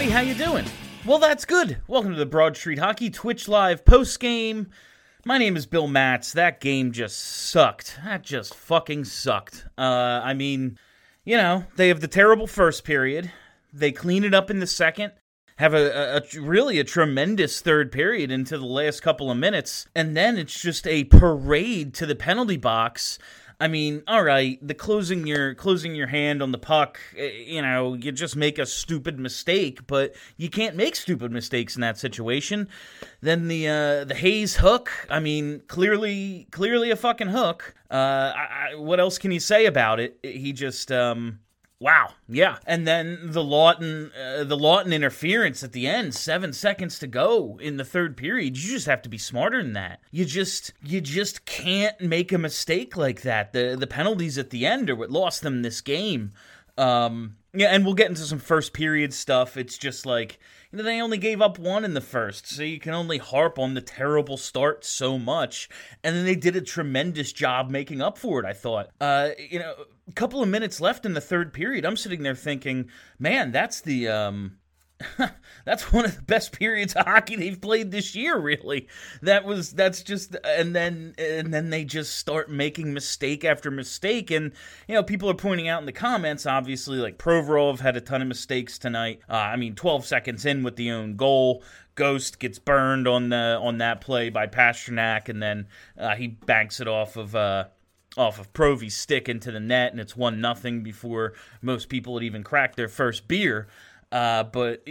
everybody. How you doing? Well, that's good. Welcome to the Broad Street Hockey Twitch Live post game. My name is Bill Matz. That game just sucked. That just fucking sucked. Uh, I mean, you know, they have the terrible first period. They clean it up in the second. Have a, a, a really a tremendous third period into the last couple of minutes, and then it's just a parade to the penalty box I mean, all right, the closing your closing your hand on the puck, eh, you know, you just make a stupid mistake, but you can't make stupid mistakes in that situation. Then the uh, the Hayes hook, I mean, clearly clearly a fucking hook. Uh, I, I, what else can you say about it? He just um, Wow. Yeah. And then the Laughton uh, the Laughton interference at the end, seven seconds to go in the third period. You just have to be smarter than that. You just, you just can't make a mistake like that. The the penalties at the end are what lost them this game. Um, yeah, and we'll get into some first period stuff. It's just like you know they only gave up one in the first, so you can only harp on the terrible start so much. And then they did a tremendous job making up for it. I thought, uh, you know, a couple of minutes left in the third period. I'm sitting there thinking, man, that's the um, that's one of the best periods of hockey they've played this year really that was that's just and then and then they just start making mistake after mistake and you know people are pointing out in the comments obviously like provorov had a ton of mistakes tonight uh, i mean 12 seconds in with the own goal ghost gets burned on the on that play by Pastrnak, and then uh, he banks it off of uh, off of Provy's stick into the net, and it's one nothing before most people had even cracked their first beer. Uh, but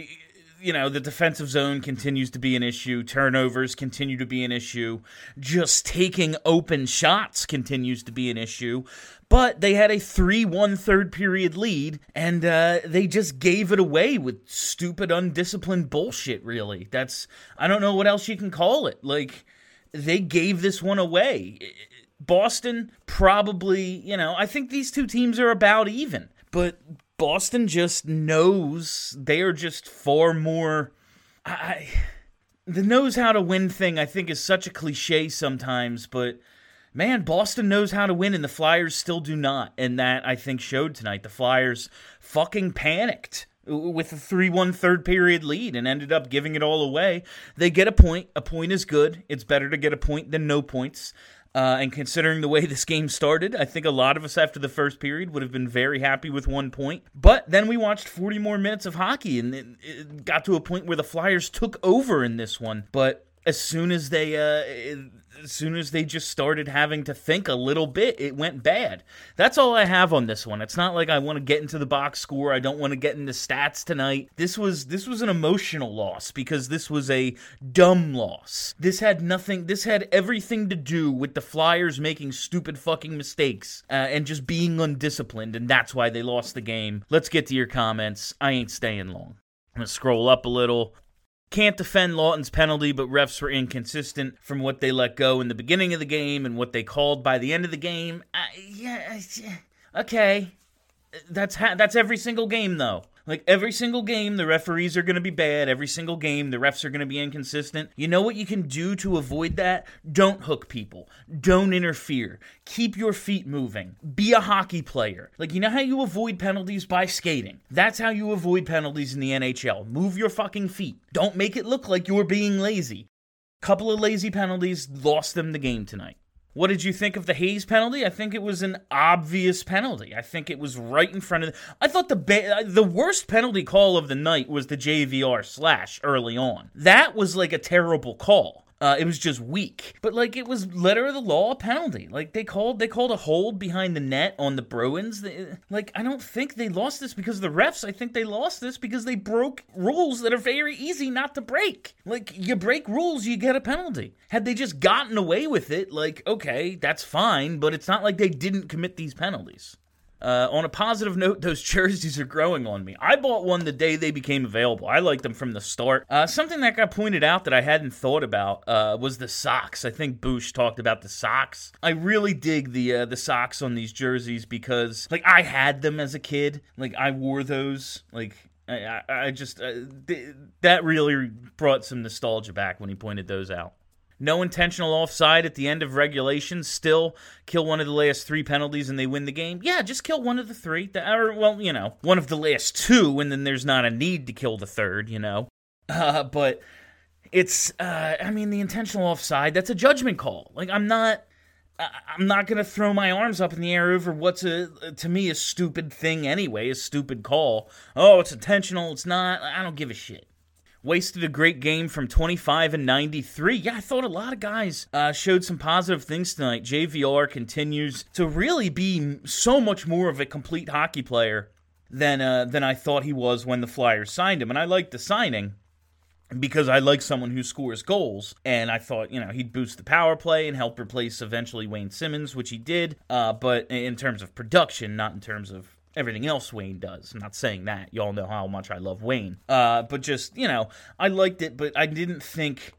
you know the defensive zone continues to be an issue. Turnovers continue to be an issue. Just taking open shots continues to be an issue. But they had a 3 1 third period lead, and uh, they just gave it away with stupid, undisciplined bullshit, really. That's, I don't know what else you can call it. Like, they gave this one away. Boston probably, you know, I think these two teams are about even, but Boston just knows they are just far more. I, the knows how to win thing, I think, is such a cliche sometimes, but man, Boston knows how to win, and the Flyers still do not. And that, I think, showed tonight. The Flyers fucking panicked with a 3 1 third period lead and ended up giving it all away. They get a point. A point is good. It's better to get a point than no points. Uh, and considering the way this game started, I think a lot of us after the first period would have been very happy with one point. But then we watched 40 more minutes of hockey, and it, it got to a point where the Flyers took over in this one. But as soon as they uh, as soon as they just started having to think a little bit, it went bad. That's all I have on this one. It's not like I want to get into the box score. I don't want to get into stats tonight. This was this was an emotional loss because this was a dumb loss. This had nothing. This had everything to do with the Flyers making stupid fucking mistakes uh, and just being undisciplined, and that's why they lost the game. Let's get to your comments. I ain't staying long. I'm gonna scroll up a little. Can't defend Laughton's penalty, but refs were inconsistent from what they let go in the beginning of the game and what they called by the end of the game. Uh, yeah, okay. That's ha- that's every single game though. Like every single game, the referees are going to be bad. Every single game, the refs are going to be inconsistent. You know what you can do to avoid that? Don't hook people. Don't interfere. Keep your feet moving. Be a hockey player. Like, you know how you avoid penalties by skating? That's how you avoid penalties in the NHL. Move your fucking feet. Don't make it look like you're being lazy. Couple of lazy penalties lost them the game tonight. What did you think of the Hayes penalty? I think it was an obvious penalty. I think it was right in front of. The, I thought the ba- the worst penalty call of the night was the JVR slash early on. That was like a terrible call. Uh, it was just weak, but like it was letter of the law penalty. Like they called they called a hold behind the net on the Bruins. They, like I don't think they lost this because of the refs. I think they lost this because they broke rules that are very easy not to break. Like you break rules, you get a penalty. Had they just gotten away with it, like okay, that's fine. But it's not like they didn't commit these penalties. Uh, on a positive note, those jerseys are growing on me. I bought one the day they became available. I liked them from the start. Uh, something that got pointed out that I hadn't thought about uh, was the socks. I think Boosh talked about the socks. I really dig the uh, the socks on these jerseys because, like, I had them as a kid. Like, I wore those. Like, I, I just uh, th- that really brought some nostalgia back when he pointed those out. No intentional offside at the end of regulation, still kill one of the last three penalties and they win the game. Yeah, just kill one of the three. Or, well, you know, one of the last two, and then there's not a need to kill the third, you know. Uh, but it's, uh, I mean, the intentional offside, that's a judgment call. Like, I'm not. I'm not going to throw my arms up in the air over what's a to me a stupid thing anyway, a stupid call. Oh, it's intentional, it's not. I don't give a shit. Wasted a great game from 25 and 93. Yeah, I thought a lot of guys uh, showed some positive things tonight. JVR continues to really be so much more of a complete hockey player than uh, than I thought he was when the Flyers signed him, and I like the signing because I like someone who scores goals, and I thought you know he'd boost the power play and help replace eventually Wayne Simmonds, which he did. Uh, but in terms of production, not in terms of everything else Wayne does. I'm not saying that. Y'all know how much I love Wayne. Uh, but just, you know, I liked it, but I didn't think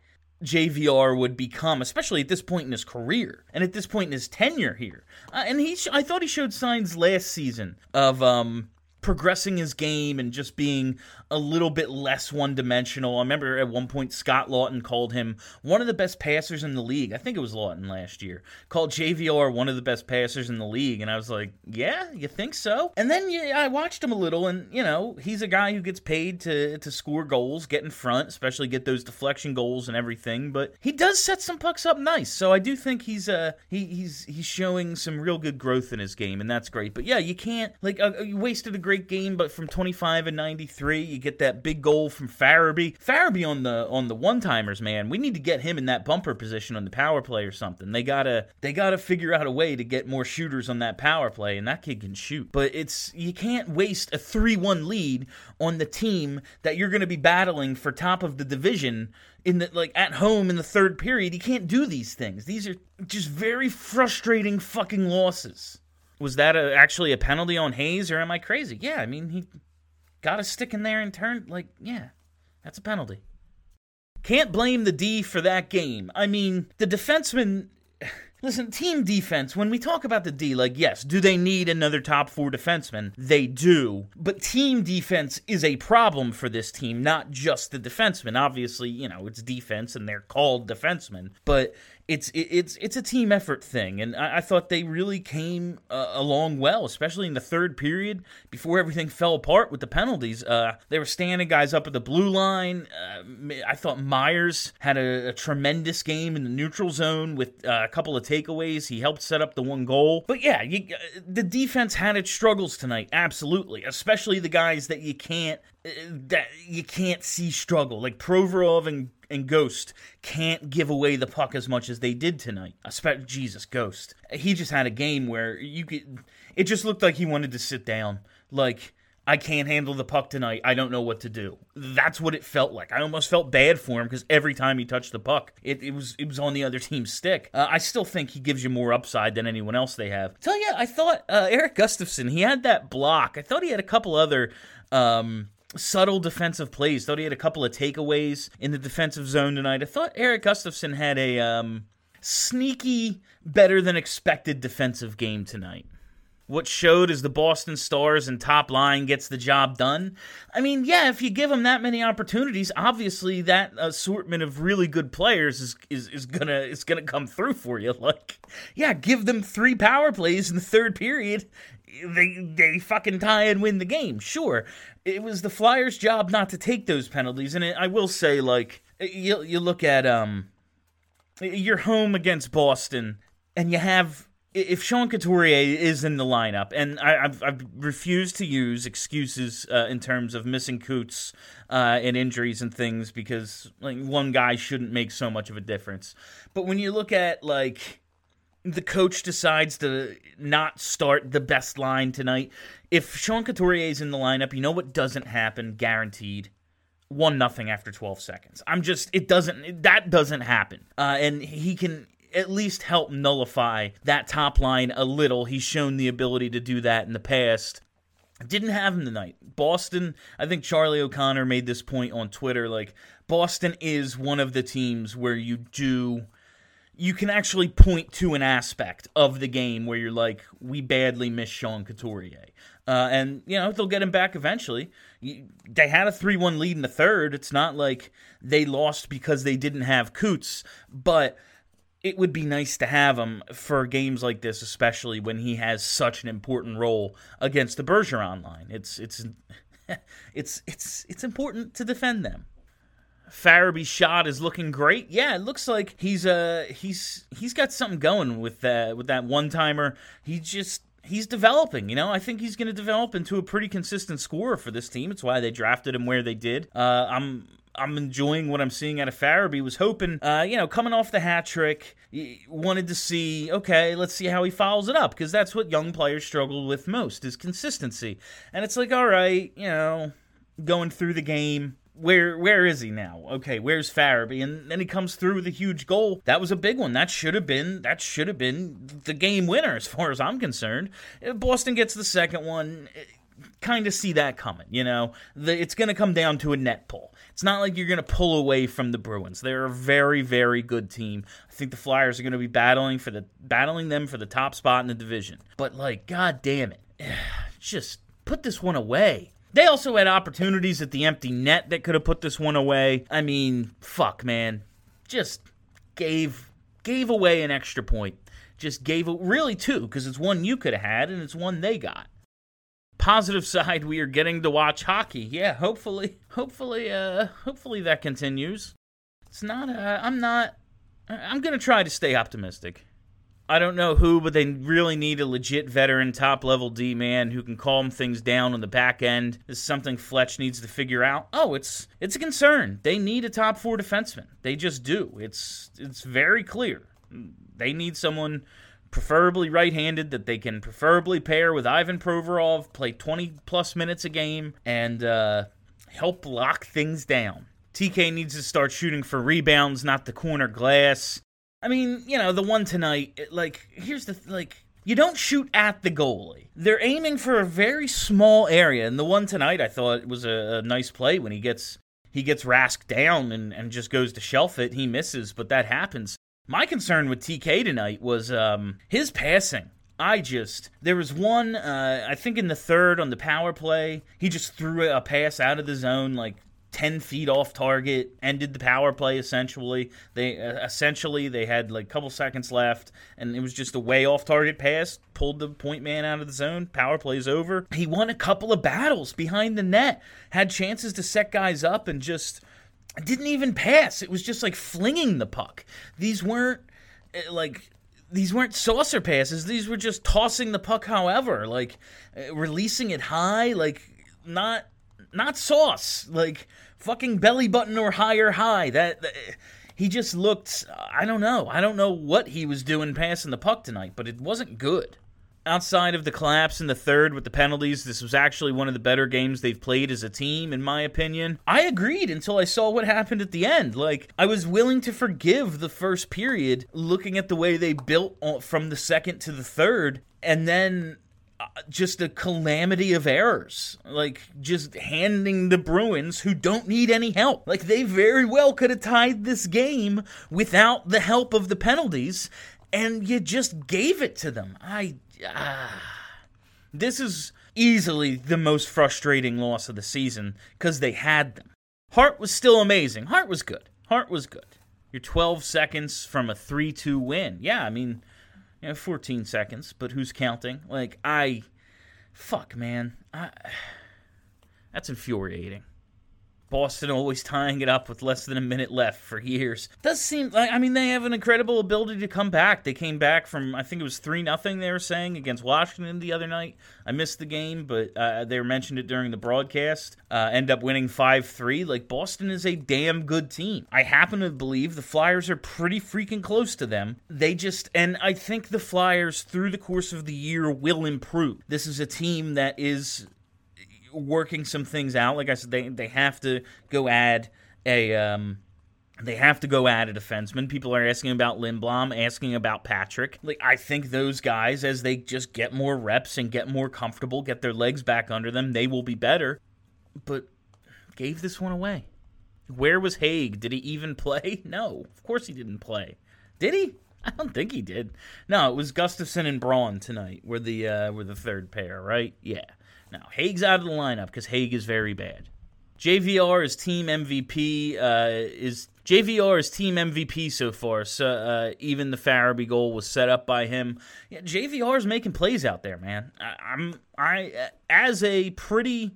JVR would become, especially at this point in his career and at this point in his tenure here. Uh, and he, sh- I thought he showed signs last season of um, progressing his game and just being a little bit less one dimensional. I remember at one point Scott Laughton called him one of the best passers in the league. I think it was Laughton last year. Called JVR one of the best passers in the league. And I was like, yeah, you think so? And then yeah, I watched him a little, and, you know, he's a guy who gets paid to, to score goals, get in front, especially get those deflection goals and everything. But he does set some pucks up nice. So I do think he's uh, he, he's he's showing some real good growth in his game, and that's great. But yeah, you can't, like, uh, you wasted a great great game, but from 25 and 93, you get that big goal from Farabee. Farabee on the on the one timers, man. We need to get him in that bumper position on the power play or something. They gotta they gotta figure out a way to get more shooters on that power play, and that kid can shoot. But it's you can't waste a 3-1 lead on the team that you're gonna be battling for top of the division in the like at home in the third period. You can't do these things. These are just very frustrating fucking losses was that a, actually a penalty on Hayes, or am I crazy? Yeah, I mean he got a stick in there and turned like yeah, that's a penalty. Can't blame the D for that game. I mean the defenseman. Listen, team defense, when we talk about the D, like, yes, do they need another top four defenseman? They do. But team defense is a problem for this team, not just the defenseman. Obviously, you know, it's defense and they're called defensemen. But it's it's it's a team effort thing, and I, I thought they really came uh, along well, especially in the third period before everything fell apart with the penalties. Uh, they were standing guys up at the blue line. Uh, I thought Myers had a, a, tremendous game in the neutral zone with uh, a couple of takeaways. He helped set up the one goal. But yeah, you, uh, the defense had its struggles tonight, absolutely, especially the guys that you can't that you can't see struggle, like Provorov and and Ghost can't give away the puck as much as they did tonight. Especially Jesus Ghost. He just had a game where you could. It just looked like he wanted to sit down. Like I can't handle the puck tonight. I don't know what to do. That's what it felt like. I almost felt bad for him because every time he touched the puck, it, it was it was on the other team's stick. Uh, I still think he gives you more upside than anyone else they have. Tell you, I thought uh, Erik Gustafsson. He had that block. I thought he had a couple other. Um, subtle defensive plays. Thought he had a couple of takeaways in the defensive zone tonight. I thought Erik Gustafsson had a um, sneaky, better than expected defensive game tonight. What showed is the Boston Stars and top line gets the job done. I mean, yeah, if you give them that many opportunities, obviously that assortment of really good players is is, is gonna is gonna come through for you. Like, yeah, give them three power plays in the third period, they they fucking tie and win the game. Sure, it was the Flyers' job not to take those penalties, and it, I will say, like you you look at um, you're home against Boston, and you have if Sean Couturier is in the lineup, and I, have I've refused to use excuses uh, in terms of missing Coots uh, and injuries and things because like one guy shouldn't make so much of a difference. But when you look at like the coach decides to not start the best line tonight, if Sean Couturier is in the lineup, you know what doesn't happen, guaranteed. One nothing after 12 seconds. I'm just it doesn't that doesn't happen. Uh, and he can at least help nullify that top line a little. He's shown the ability to do that in the past. Didn't have him tonight. Boston, I think Charlie O'Connor made this point on Twitter like Boston is one of the teams where you do you can actually point to an aspect of the game where you're like, we badly miss Sean Couturier. Uh, and, you know, they'll get him back eventually. they had a 3 1 lead in the third. It's not like they lost because they didn't have Coots, but it would be nice to have him for games like this, especially when he has such an important role against the Bergeron line. It's it's it's it's it's important to defend them. Farabee's shot is looking great. Yeah, it looks like he's uh he's he's got something going with that with that one timer. He just he's developing. You know, I think he's going to develop into a pretty consistent scorer for this team. It's why they drafted him where they did. Uh, I'm I'm enjoying what I'm seeing out of Farabee. Was hoping, uh, you know, coming off the hat trick, wanted to see, okay, let's see how he follows it up because that's what young players struggle with most is consistency. And it's like, all right, you know, going through the game, where where is he now? Okay, where's Farabee? And then he comes through with a huge goal. That was a big one. That should have been that should have been the game winner as far as I'm concerned. Boston gets the second one. Eh, kind of see that coming, you know. The, it's going to come down to a net pull. It's not like you're going to pull away from the Bruins. They're a very, very good team. I think the Flyers are going to be battling for the battling them for the top spot in the division. But like, god damn it, just put this one away. They also had opportunities at the empty net that could have put this one away. I mean, fuck, man. Just gave gave away an extra point. Just gave it, really two because it's one you could have had and it's one they got. Positive side, we are getting to watch hockey. Yeah, hopefully, hopefully, uh, hopefully that continues. It's not. Uh, I'm not. I'm gonna try to stay optimistic. I don't know who, but they really need a legit veteran top level D man who can calm things down on the back end. This is something Fletch needs to figure out. Oh, it's it's a concern. They need a top four defenseman. They just do. It's it's very clear. They need someone preferably right-handed that they can preferably pair with Ivan Provorov, play 20 plus minutes a game, and uh, help lock things down. TK needs to start shooting for rebounds, not the corner glass. I mean, you know, the one tonight, it, like, here's the, like, you don't shoot at the goalie. They're aiming for a very small area, and the one tonight I thought was a, a nice play when he gets he gets Rask down and, and just goes to shelf it. He misses, but that happens. My concern with TK tonight was um, his passing. I just there was one uh, I think in the third on the power play he just threw a pass out of the zone like 10 feet off target ended the power play essentially. They uh, essentially they had like a couple seconds left and it was just a way off target pass pulled the point man out of the zone power plays over. He won a couple of battles behind the net had chances to set guys up and just didn't even pass. It was just like flinging the puck. These weren't uh, like these weren't saucer passes. These were just tossing the puck however like uh, releasing it high like not not sauce, like fucking belly button or higher high. That, that he just looked. I don't know. I don't know what he was doing passing the puck tonight, but it wasn't good. Outside of the collapse in the third with the penalties, this was actually one of the better games they've played as a team, in my opinion. I agreed until I saw what happened at the end. Like, I was willing to forgive the first period, looking at the way they built from the second to the third, and then just a calamity of errors. Like just handing the Bruins, who don't need any help, like they very well could have tied this game without the help of the penalties, and you just gave it to them. I. Ah. This is easily the most frustrating loss of the season because they had them. Hart was still amazing. Hart was good. Hart was good. You're 12 seconds from a 3 2 win. Yeah, I mean, know, 14 seconds, but who's counting? Like, I. Fuck, man. I, that's infuriating. Boston always tying it up with less than a minute left for years. Does seem like I mean they have an incredible ability to come back. They came back from I think it was three nothing they were saying against Washington the other night. I missed the game, but uh, they mentioned it during the broadcast. Uh, end up winning five three. Like Boston is a damn good team. I happen to believe the Flyers are pretty freaking close to them. They just and I think the Flyers through the course of the year will improve. This is a team that is working some things out. Like I said, they they have to go add a um, they have to go add a defenseman. People are asking about Lindblom, asking about Patrick. Like I think those guys, as they just get more reps and get more comfortable, get their legs back under them, they will be better. But gave this one away. Where was Hagg? Did he even play? No, of course he didn't play. Did he? I don't think he did. No, it was Gustafsson and Braun tonight. Were the uh, were the third pair, right? Yeah. Now, Hagg's out of the lineup because Hagg is very bad. JVR is team MVP. Uh, is JVR is team MVP so far. So uh, even the Farabee goal was set up by him. Yeah, JVR is making plays out there, man. I, am I as a pretty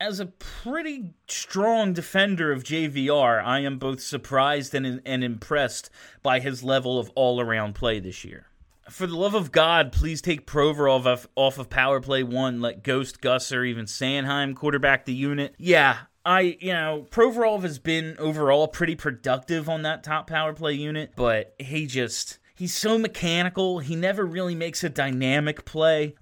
as a pretty strong defender of JVR. I am both surprised and and impressed by his level of all around play this year for the love of God, please take Provorov off, off of power play one. Let Ghost, Gus, or even Sanheim quarterback the unit. Yeah, I, you know, Provorov has been overall pretty productive on that top power play unit, but he just. He's so mechanical. He never really makes a dynamic play.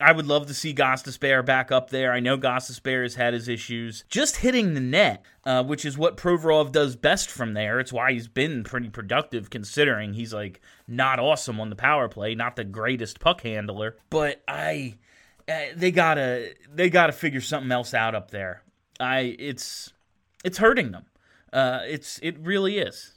I would love to see Gostisbehere back up there. I know Gostisbehere has had his issues. Just hitting the net, uh, which is what Provorov does best from there. It's why he's been pretty productive considering he's like not awesome on the power play, not the greatest puck handler. But I, uh, they gotta they gotta figure something else out up there. I it's it's hurting them. Uh, it's it really is.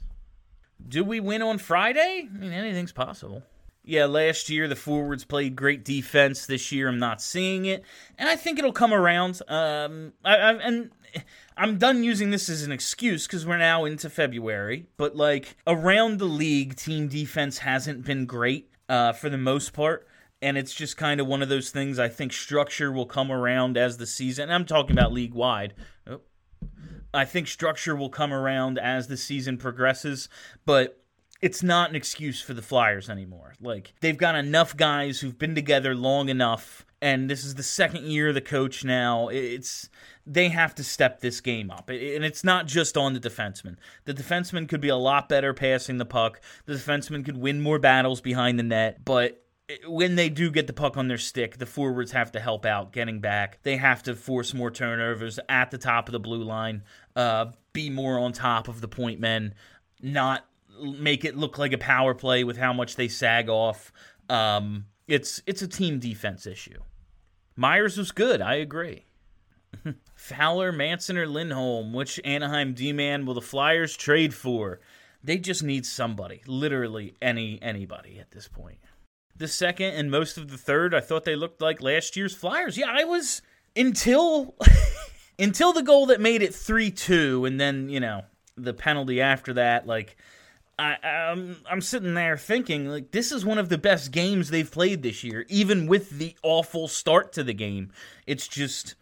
Do we win on Friday? I mean, anything's possible yeah, last year the forwards played great defense. This year I'm not seeing it, and I think it'll come around. Um, I, I, and I'm done using this as an excuse because we're now into February. But like around the league, team defense hasn't been great uh, for the most part. And it's just kind of one of those things. I think structure will come around as the season. I'm talking about league wide. Oh. I think structure will come around as the season progresses, but it's not an excuse for the Flyers anymore. Like they've got enough guys who've been together long enough and this is the second year of the coach now. It's they have to step this game up. And it's not just on the defenseman. The defenseman could be a lot better passing the puck. The defenseman could win more battles behind the net, but when they do get the puck on their stick, the forwards have to help out getting back. They have to force more turnovers at the top of the blue line, uh, be more on top of the point men, not make it look like a power play with how much they sag off. Um, it's it's a team defense issue. Myers was good. I agree. Fowler, Manson, or Lindholm? Which Anaheim D-man will the Flyers trade for? They just need somebody. Literally any anybody at this point. The second and most of the third, I thought they looked like last year's Flyers. Yeah, I was until until the goal that made it 3-2 and then, you know, the penalty after that like I, I'm I'm sitting there thinking like this is one of the best games they've played this year, even with the awful start to the game. It's just,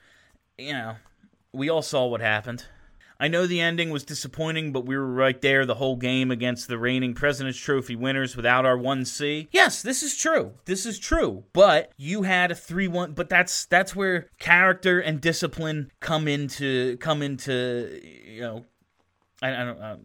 you know, we all saw what happened. I know the ending was disappointing, but we were right there the whole game against the reigning President's Trophy winners without our 1C. Yes, this is true. This is true. But you had a 3-1, but that's that's where character and discipline come into come into you know I, I don't uh,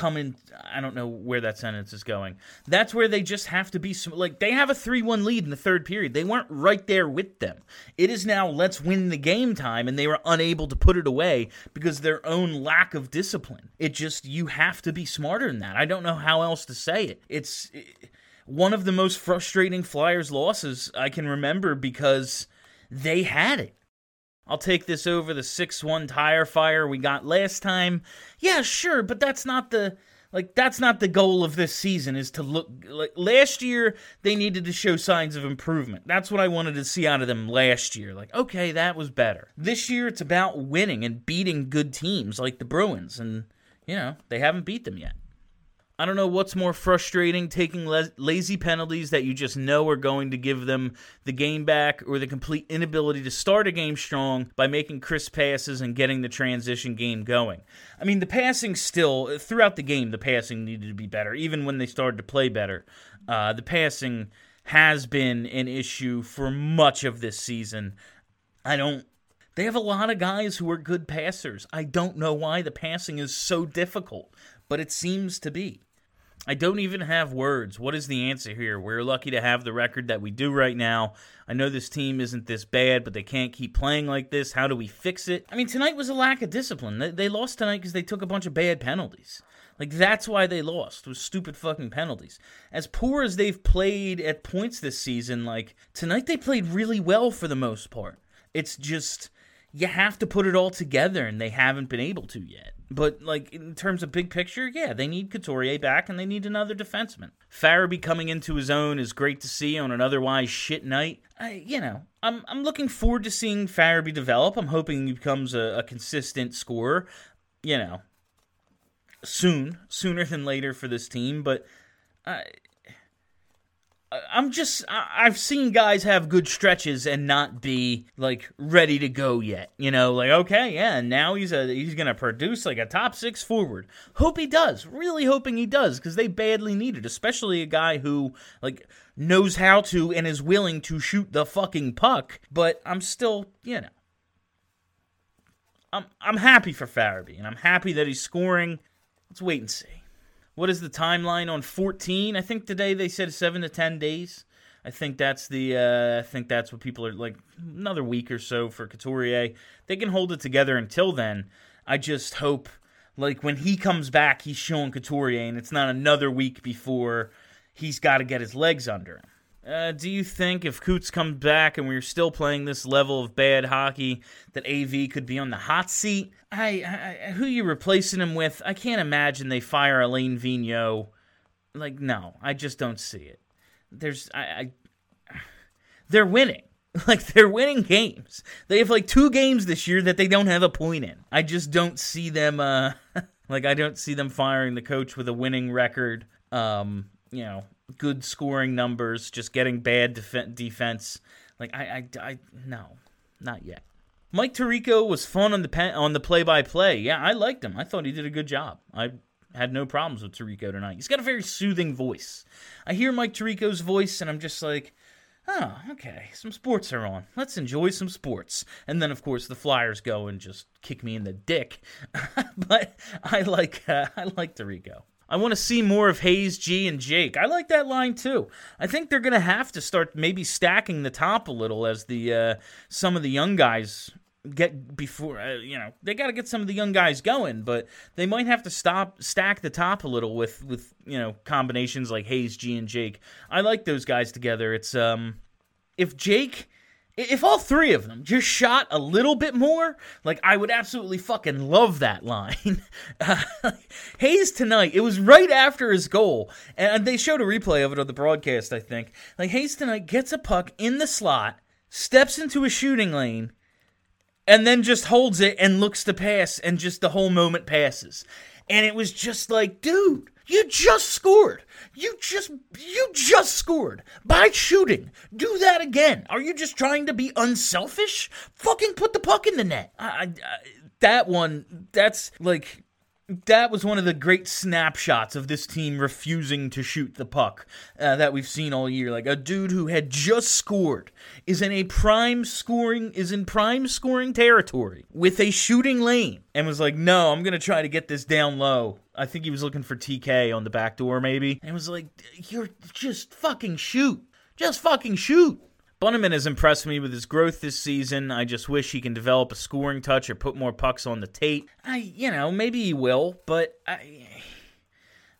come in. I don't know where that sentence is going. That's where they just have to be like they have a 3-1 lead in the third period. They weren't right there with them. It is now let's win the game time and they were unable to put it away because their own lack of discipline. It just you have to be smarter than that. I don't know how else to say it. It's one of the most frustrating Flyers losses I can remember because they had it. I'll take this over the 6 1 tire fire we got last time. Yeah, sure, but that's not the. Like that's not the goal of this season is to look like last year they needed to show signs of improvement. That's what I wanted to see out of them last year. Like okay, that was better. This year it's about winning and beating good teams like the Bruins and you know, they haven't beat them yet. I don't know what's more frustrating taking la- lazy penalties that you just know are going to give them the game back or the complete inability to start a game strong by making crisp passes and getting the transition game going. I mean, the passing still, throughout the game, the passing needed to be better, even when they started to play better. Uh, the passing has been an issue for much of this season. I don't. They have a lot of guys who are good passers. I don't know why the passing is so difficult, but it seems to be. I don't even have words. What is the answer here? We're lucky to have the record that we do right now. I know this team isn't this bad, but they can't keep playing like this. How do we fix it? I mean, tonight was a lack of discipline. They, lost tonight because they took a bunch of bad penalties. Like that's why they lost was stupid fucking penalties. As poor as they've played at points this season, like tonight they played really well for the most part. It's just you have to put it all together, and they haven't been able to yet. But like in terms of big picture, yeah, they need Couturier back and they need another defenseman. Farabee coming into his own is great to see on an otherwise shit night. I, you know, I'm I'm looking forward to seeing Farabee develop. I'm hoping he becomes a, a consistent scorer. You know, soon, sooner than later for this team. But I, I'm just I've seen guys have good stretches and not be like ready to go yet. You know, like okay, yeah, now he's a he's gonna produce like a top six forward. Hope he does. Really hoping he does because they badly need it, especially a guy who like knows how to and is willing to shoot the fucking puck. But I'm still, you know, I'm I'm happy for Farabee and I'm happy that he's scoring. Let's wait and see. What is the timeline on 14? I think today they said 7 to 10 days. I think that's the uh, I think that's what people are like another week or so for Couturier. They can hold it together until then. I just hope like when he comes back he's showing Couturier and it's not another week before he's got to get his legs under him. Uh, do you think if Coots comes back and we're still playing this level of bad hockey, that AV could be on the hot seat? I, I who you replacing him with? I can't imagine they fire Alain Vigneault. Like, no, I just don't see it. There's, I, I they're winning. Like they're winning games. They have like two games this year that they don't have a point in. I just don't see them. Uh, like I don't see them firing the coach with a winning record. Um, you know, good scoring numbers, just getting bad def- defense. Like I, I, I, no, not yet. Mike Tirico was fun on the on the play by play. Yeah, I liked him. I thought he did a good job. I had no problems with Tirico tonight. He's got a very soothing voice. I hear Mike Tirico's voice, and I'm just like, oh, okay, some sports are on. Let's enjoy some sports. And then, of course, the Flyers go and just kick me in the dick. but I like, uh, I like Tirico. I want to see more of Hayes, G, and Jake. I like that line too. I think they're going to have to start maybe stacking the top a little as the uh, some of the young guys get before uh, you know they got to get some of the young guys going but they might have to stop stack the top a little with with you know combinations like Hayes G and Jake I like those guys together it's um if Jake if all three of them just shot a little bit more, like I would absolutely fucking love that line. Uh, Hayes tonight, it was right after his goal, and they showed a replay of it on the broadcast, I think. Like Hayes tonight gets a puck in the slot, steps into a shooting lane, and then just holds it and looks to pass, and just the whole moment passes. And it was just like, dude, you just scored. You just you just scored by shooting. Do that again. Are you just trying to be unselfish? Fucking put the puck in the net. I, I, that one. That's like that was one of the great snapshots of this team refusing to shoot the puck uh, that we've seen all year. Like a dude who had just scored is in a prime scoring is in prime scoring territory with a shooting lane and was like, "No, I'm gonna try to get this down low." I think he was looking for TK on the back door, maybe, and was like, "You're just fucking shoot, just fucking shoot." Bunnaman has impressed me with his growth this season. I just wish he can develop a scoring touch or put more pucks on the tape. I, you know, maybe he will, but I.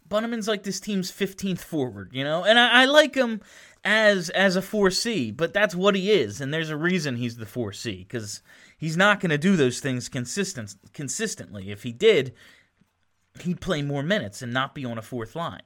Bunnaman's like this team's 15th forward, you know, and I, I like him as as a 4C, but that's what he is, and there's a reason he's the 4C because he's not going to do those things consistent consistently. If he did, he'd play more minutes and not be on a fourth line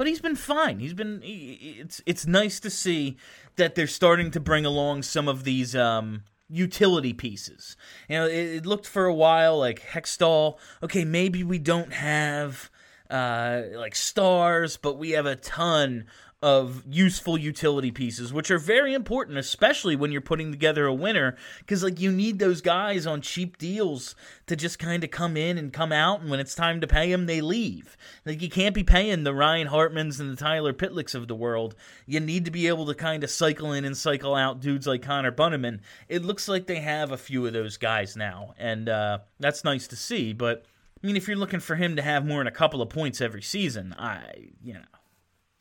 but he's been fine. He's been it's it's nice to see that they're starting to bring along some of these um, utility pieces. You know, it, it, looked for a while like Hextall. Okay, maybe we don't have uh, like stars, but we have a ton of useful utility pieces, which are very important, especially when you're putting together a winner, because like you need those guys on cheap deals to just kind of come in and come out, and when it's time to pay them, they leave. Like you can't be paying the Ryan Hartmans and the Tyler Pitlicks of the world. You need to be able to kind of cycle in and cycle out dudes like Connor Bunnaman. It looks like they have a few of those guys now, and uh, that's nice to see. But I mean, if you're looking for him to have more than a couple of points every season, I you know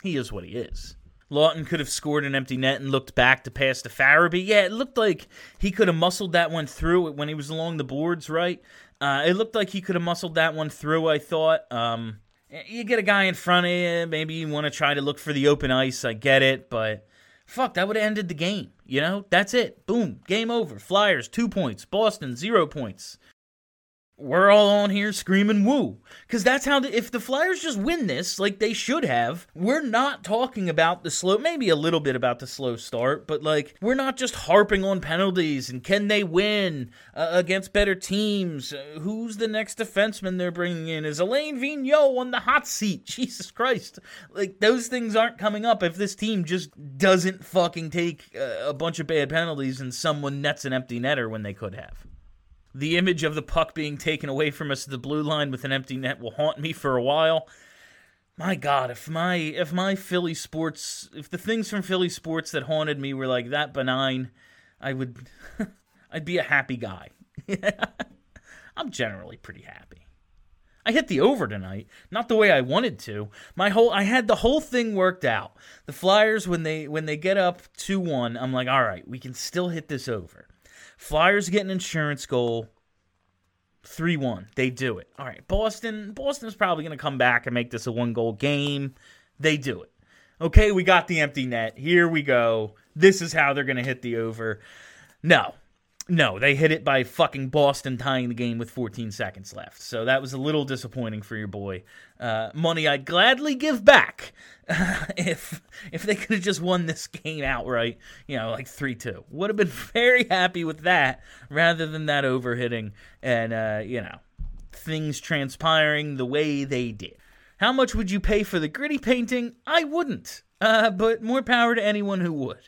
he is what he is. Laughton could have scored an empty net and looked back to pass to Farabee. Yeah, it looked like he could have muscled that one through when he was along the boards, right? Uh, it looked like he could have muscled that one through, I thought. Um, you get a guy in front of you, maybe you want to try to look for the open ice, I get it, but fuck, that would have ended the game. You know, that's it. Boom, game over. Flyers, two points. Boston, zero points. We're all on here screaming woo. Because that's how the, if the flyers just win this like they should have we're not talking about the slow maybe a little bit about the slow start but like we're not just harping on penalties and can they win uh, against better teams? Uh, who's the next defenseman they're bringing in? Is Alain Vigneault on the hot seat? Jesus christ. Like those things aren't coming up if this team just doesn't fucking take uh, a bunch of bad penalties and someone nets an empty netter when they could have the image of the puck being taken away from us at the blue line with an empty net will haunt me for a while. My God, if my if my Philly sports if the things from Philly sports that haunted me were like that benign, I would I'd be a happy guy. I'm generally pretty happy. I hit the over tonight, not the way I wanted to. My whole I had the whole thing worked out. The Flyers when they when they get up 2-1, I'm like, "All right, we can still hit this over." Flyers get an insurance goal. 3 1. They do it. All right. Boston. Boston's probably going to come back and make this a one goal game. They do it. Okay, we got the empty net. Here we go. This is how they're going to hit the over. No. No, they hit it by fucking Boston tying the game with 14 seconds left. So that was a little disappointing for your boy. Uh, money I'd gladly give back if if they could have just won this game outright, you know, like 3 2. Would have been very happy with that rather than that overhitting and, uh, you know, things transpiring the way they did. How much would you pay for the gritty painting? I wouldn't. Uh, but more power to anyone who would.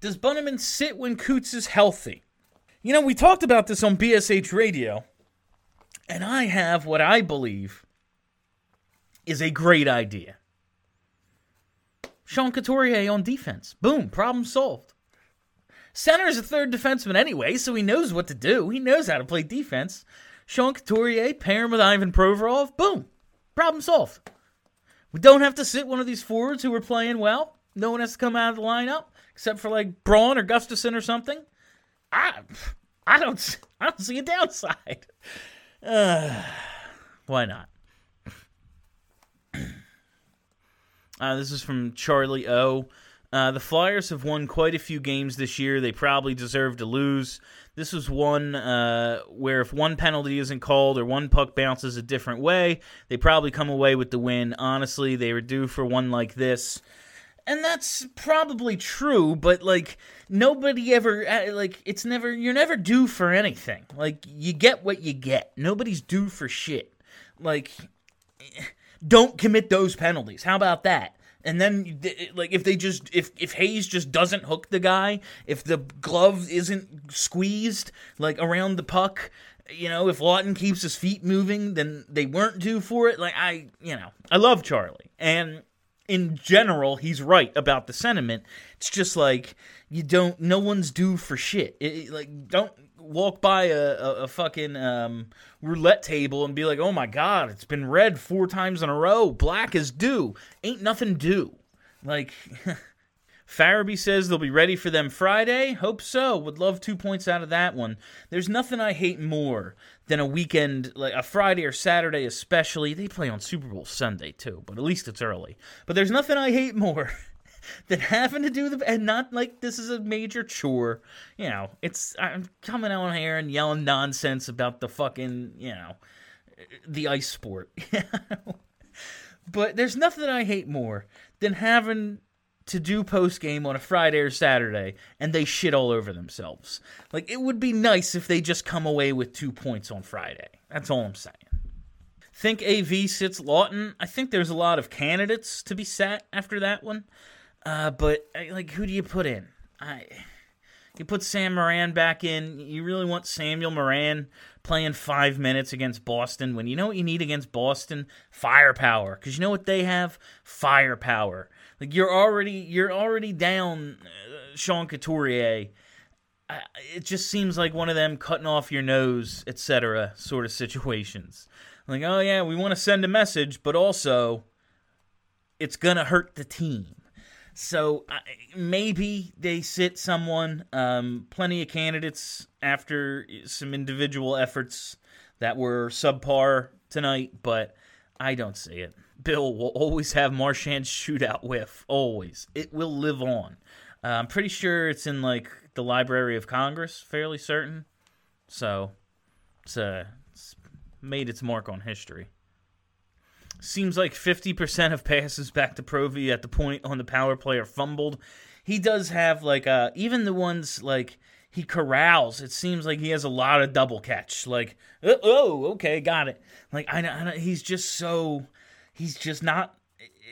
Does Bunnaman sit when Coots is healthy? You know, we talked about this on BSH Radio, and I have what I believe is a great idea. Sean Couturier on defense. Boom, problem solved. Center is a third defenseman anyway, so he knows what to do. He knows how to play defense. Sean Couturier, pair him with Ivan Provorov. Boom, problem solved. We don't have to sit one of these forwards who are playing well. No one has to come out of the lineup except for like Braun or Gustafsson or something. I I don't I don't see a downside. Uh, why not? Uh, this is from Charlie O. Uh, the Flyers have won quite a few games this year. They probably deserve to lose. This was one uh, where if one penalty isn't called or one puck bounces a different way, they probably come away with the win. Honestly, they were due for one like this and that's probably true but like nobody ever uh, like it's never you're never due for anything. Like you get what you get. Nobody's due for shit. Like don't commit those penalties. How about that? And then like if they just if if Hayes just doesn't hook the guy if the glove isn't squeezed like around the puck you know if Laughton keeps his feet moving then they weren't due for it. Like I you know I love Charlie. And in general, he's right about the sentiment. It's just like you don't. No one's due for shit. It, like don't walk by a, a, a fucking um, roulette table and be like, "Oh my god, it's been red four times in a row. Black is due. Ain't nothing due." Like. Farabee says they'll be ready for them Friday. Hope so. Would love two points out of that one. There's nothing I hate more than a weekend, like a Friday or Saturday, especially. They play on Super Bowl Sunday too, but at least it's early. But there's nothing I hate more than having to do the and not like this is a major chore. You know, it's I'm coming out here and yelling nonsense about the fucking you know the ice sport. but there's nothing I hate more than having to do post game on a Friday or Saturday and they shit all over themselves. Like it would be nice if they just come away with two points on Friday. That's all I'm saying. Think AV sits Laughton. I think there's a lot of candidates to be sat after that one. Uh, but like, who do you put in? I you put Sam Morin back in. You really want Samuel Morin playing five minutes against Boston when you know what you need against Boston? Firepower. Because you know what they have? Firepower. Like you're already you're already down uh, Sean Couturier. I, it just seems like one of them cutting off your nose, etc. sort of situations. Like, oh yeah, we want to send a message, but also it's gonna hurt the team. So uh, maybe they sit someone. Um, plenty of candidates after some individual efforts that were subpar tonight, but I don't see it. Bill will always have Marchand's shootout whiff. Always. It will live on. Uh, I'm pretty sure it's in like the Library of Congress, fairly certain. So it's a made its mark on history. Seems like 50% of passes back to Provy at the point on the power play are fumbled. He does have like uh even the ones like he corrals. It seems like he has a lot of double catch. Like oh, oh okay, got it. Like I, I he's just so he's just not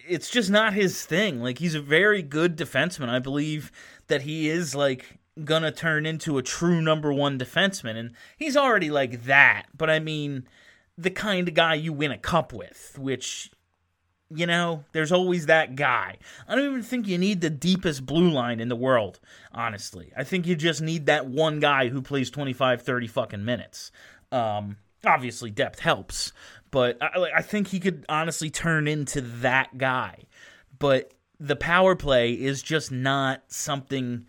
it's just not his thing. Like he's a very good defenseman. I believe that he is like gonna turn into a true number one defenseman, and he's already like that. But I mean, the kind of guy you win a cup with, which you know, there's always that guy. I don't even think you need the deepest blue line in the world, honestly. I think you just need that one guy who plays 25, 30 fucking minutes. Um, obviously, depth helps, but I, I think he could honestly turn into that guy. But the power play is just not something.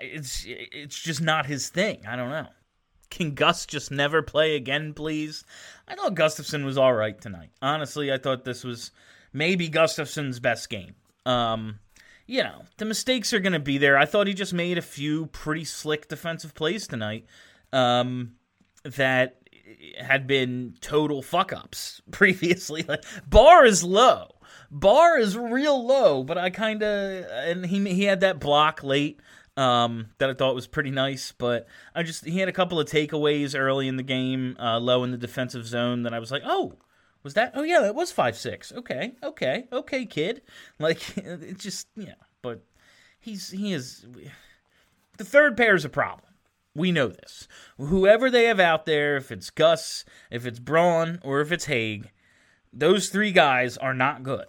It's it's just not his thing. I don't know. Can Gus just never play again, please? I thought Gustafsson was all right tonight. Honestly, I thought this was maybe Gustafsson's best game. Um, you know, the mistakes are going to be there. I thought he just made a few pretty slick defensive plays tonight um, that had been total fuck ups previously. Like, bar is low. Bar is real low, but I kind of and he he had that block late um, that I thought was pretty nice. But I just he had a couple of takeaways early in the game, uh, low in the defensive zone that I was like, oh, was that? Oh yeah, that was five six. Okay, okay, okay, kid. Like it just yeah, but he's he is the third pair is a problem. We know this. Whoever they have out there, if it's Gus, if it's Braun, or if it's Hagg, those three guys are not good.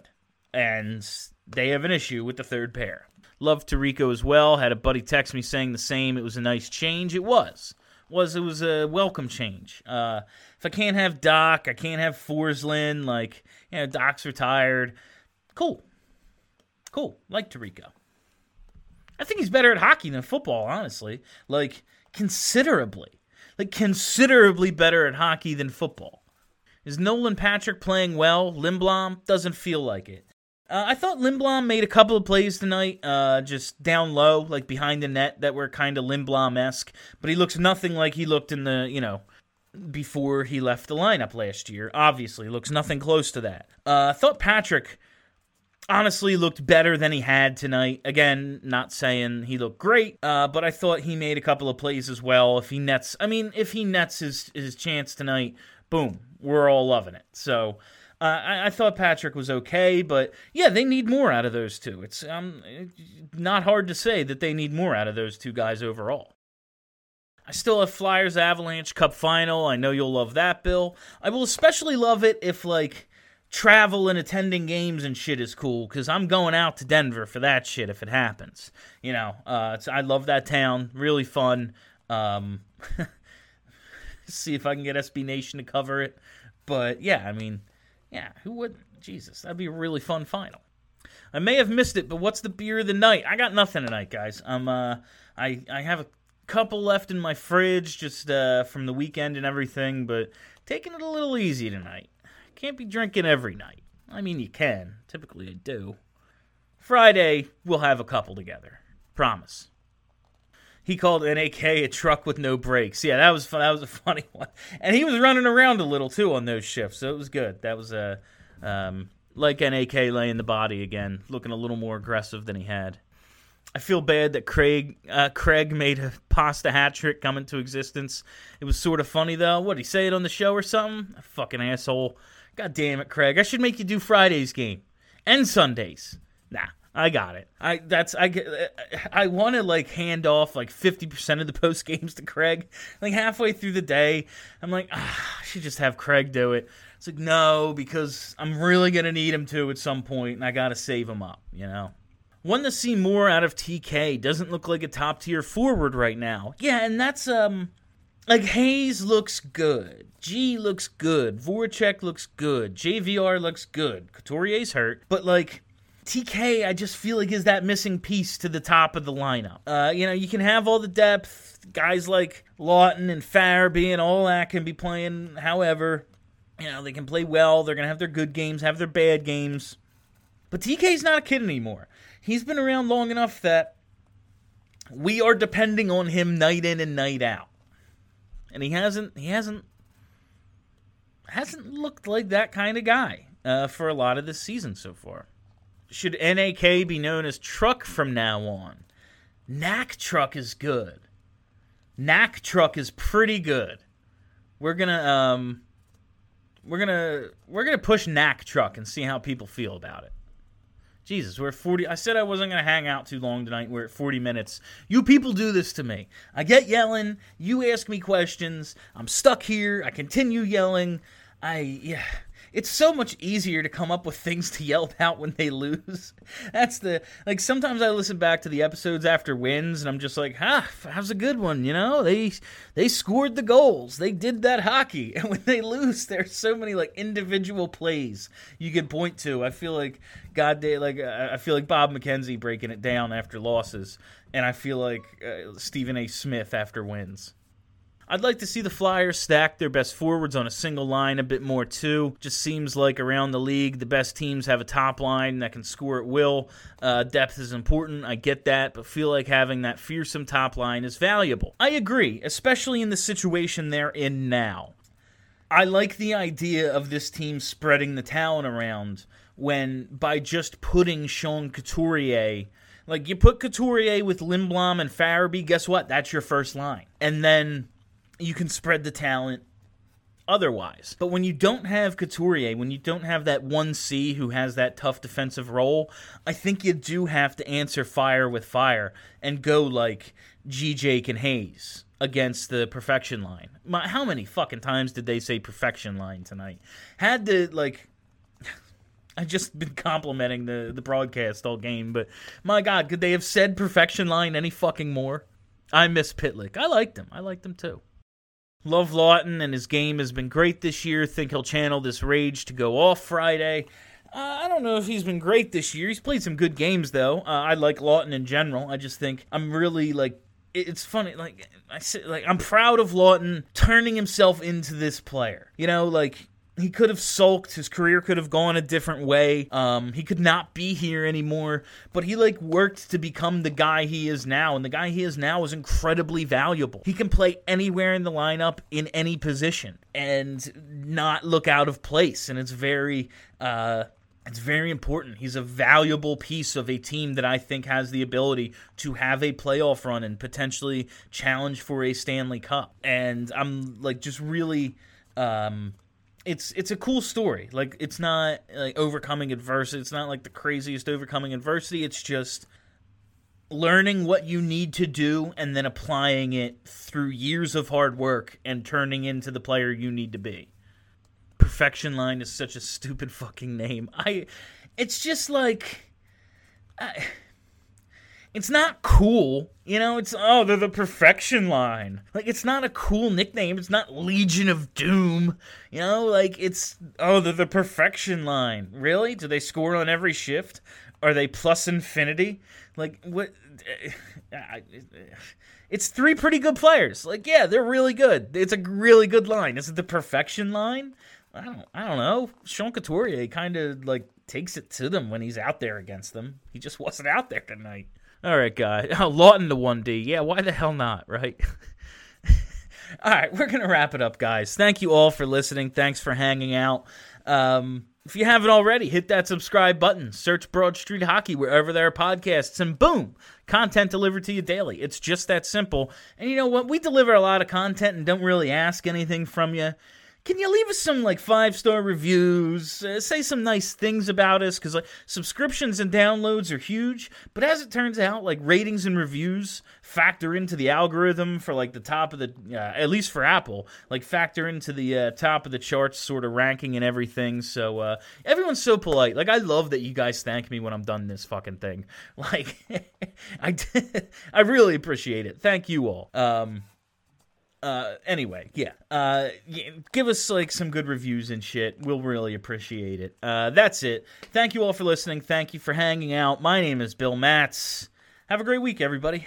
And they have an issue with the third pair. Love Tirico as well. Had a buddy text me saying the same. It was a nice change. It was. Was it was a welcome change. Uh, if I can't have Doc, I can't have Forslund. Like, you know, Doc's retired. Cool. Cool. Like Tirico. I think he's better at hockey than football, honestly. Like, considerably. Like, considerably better at hockey than football. Is Nolan Patrick playing well? Lindblom doesn't feel like it. Uh, I thought Lindblom made a couple of plays tonight, uh, just down low, like behind the net, that were kind of Lindblom esque. But he looks nothing like he looked in the, you know, before he left the lineup last year. Obviously, looks nothing close to that. Uh, I thought Patrick honestly looked better than he had tonight. Again, not saying he looked great, uh, but I thought he made a couple of plays as well. If he nets, I mean, if he nets his his chance tonight, boom, we're all loving it. So. Uh, I, I, thought Patrick was okay, but yeah, they need more out of those two. It's um, not hard to say that they need more out of those two guys overall. I still have Flyers Avalanche Cup final. I know you'll love that, Bill. I will especially love it if like travel and attending games and shit is cool because I'm going out to Denver for that shit if it happens. You know, uh, I love that town. Really fun. Um, see if I can get SB Nation to cover it. But yeah, I mean, yeah, who would? Jesus, that'd be a really fun final. I may have missed it, but what's the beer of the night? I got nothing tonight, guys. I'm uh, I I have a couple left in my fridge just uh, from the weekend and everything, but taking it a little easy tonight. Can't be drinking every night. I mean, you can. Typically, I do. Friday, we'll have a couple together. Promise he called NAK a truck with no brakes. Yeah, that was fun. That was a funny one, and he was running around a little too on those shifts, so it was good. That was a um, like NAK laying the body again, looking a little more aggressive than he had. I feel bad that Craig uh, Craig made a pasta hat trick come into existence. It was sort of funny though. What did he say it on the show or something? A fucking asshole. God damn it, Craig. I should make you do Friday's game and Sundays. Nah, I got it. I that's I I want to like hand off like fifty percent of the post games to Craig. Like halfway through the day, I'm like, ah, I should just have Craig do it. It's like no, because I'm really gonna need him to at some point, and I gotta save him up. You know. Want to see more out of TK? Doesn't look like a top tier forward right now. Yeah, and that's um, like Hayes looks good. G looks good. Voracek looks good. JVR looks good. Couturier's hurt, but like TK, I just feel like is that missing piece to the top of the lineup. Uh, you know, you can have all the depth, guys like Laughton and Farabee and all that can be playing. However, you know they can play well. They're gonna have their good games, have their bad games. But TK's not a kid anymore. He's been around long enough that we are depending on him night in and night out. And he hasn't he hasn't hasn't looked like that kind of guy uh, for a lot of this season so far. Should NAK be known as Truck from now on? Knack Truck is good. Knack Truck is pretty good. We're gonna um, we're gonna we're gonna push Knack Truck and see how people feel about it. Jesus, we're at 40. I said I wasn't going to hang out too long tonight. We're at 40 minutes. You people do this to me. I get yelling. You ask me questions. I'm stuck here. I continue yelling. I, yeah it's so much easier to come up with things to yell about when they lose. That's the like sometimes I listen back to the episodes after wins and I'm just like, "Ha, ah, how's a good one?" You know, they they scored the goals. They did that hockey. And when they lose, there's so many like individual plays you could point to. I feel like God day like I feel like Bob McKenzie breaking it down after losses and I feel like uh, Stephen A. Smith after wins. I'd like to see the Flyers stack their best forwards on a single line a bit more too. Just seems like around the league, the best teams have a top line that can score at will. Uh, depth is important, I get that, but feel like having that fearsome top line is valuable. I agree, especially in the situation they're in now. I like the idea of this team spreading the talent around when by just putting Sean Couturier like you put Couturier with Lindblom and Farabee, guess what? That's your first line. And then you can spread the talent otherwise. But when you don't have Couturier, when you don't have that 1C who has that tough defensive role, I think you do have to answer fire with fire and go like GJ and Hayes against the perfection line. My, how many fucking times did they say perfection line tonight? Had to like I've just been complimenting the the broadcast all game, but my god, could they have said perfection line any fucking more? I miss Pitlick. I liked him. I liked him too. Love Laughton, and his game has been great this year. Think he'll channel this rage to go off Friday. Uh, I don't know if he's been great this year. He's played some good games though. Uh, I like Laughton in general. I just think I'm really like it's funny like I say like I'm proud of Laughton turning himself into this player. You know, like he could have sulked. His career could have gone a different way. Um, he could not be here anymore. But he like worked to become the guy he is now. And the guy he is now is incredibly valuable. He can play anywhere in the lineup in any position and not look out of place. And it's very uh, it's very important. He's a valuable piece of a team that I think has the ability to have a playoff run and potentially challenge for a Stanley Cup. And I'm like just really um, it's it's a cool story. Like it's not like overcoming adversity. It's not like the craziest overcoming adversity. It's just learning what you need to do and then applying it through years of hard work and turning into the player you need to be. Perfection line is such a stupid fucking name. I it's just like I, it's not cool. You know, it's oh, they're the perfection line. Like it's not a cool nickname. It's not Legion of Doom. You know, like it's oh, they're the perfection line. Really? Do they score on every shift? Are they plus infinity? Like what eh, It's three pretty good players. Like yeah, they're really good. It's a really good line. Is it the perfection line? I don't I don't know. Sean Couturier kind of like takes it to them when he's out there against them. He just wasn't out there tonight. All right, guy. Oh, Laughton to 1D. Yeah, why the hell not, right? all right, we're going to wrap it up, guys. Thank you all for listening. Thanks for hanging out. Um, if you haven't already, hit that subscribe button. Search Broad Street Hockey wherever there are podcasts, and boom, content delivered to you daily. It's just that simple. And you know what? We deliver a lot of content and don't really ask anything from you can you leave us some like five star reviews? Uh, say some nice things about us because like subscriptions and downloads are huge. But as it turns out, like ratings and reviews factor into the algorithm for like the top of the uh, at least for Apple, like factor into the uh, top of the charts sort of ranking and everything. So uh, everyone's so polite. Like I love that you guys thank me when I'm done this fucking thing. Like I I really appreciate it. Thank you all. Um uh, anyway, yeah. Uh, give us like some good reviews and shit. We'll really appreciate it. Uh, that's it. Thank you all for listening. Thank you for hanging out. My name is Bill Matz. Have a great week, everybody.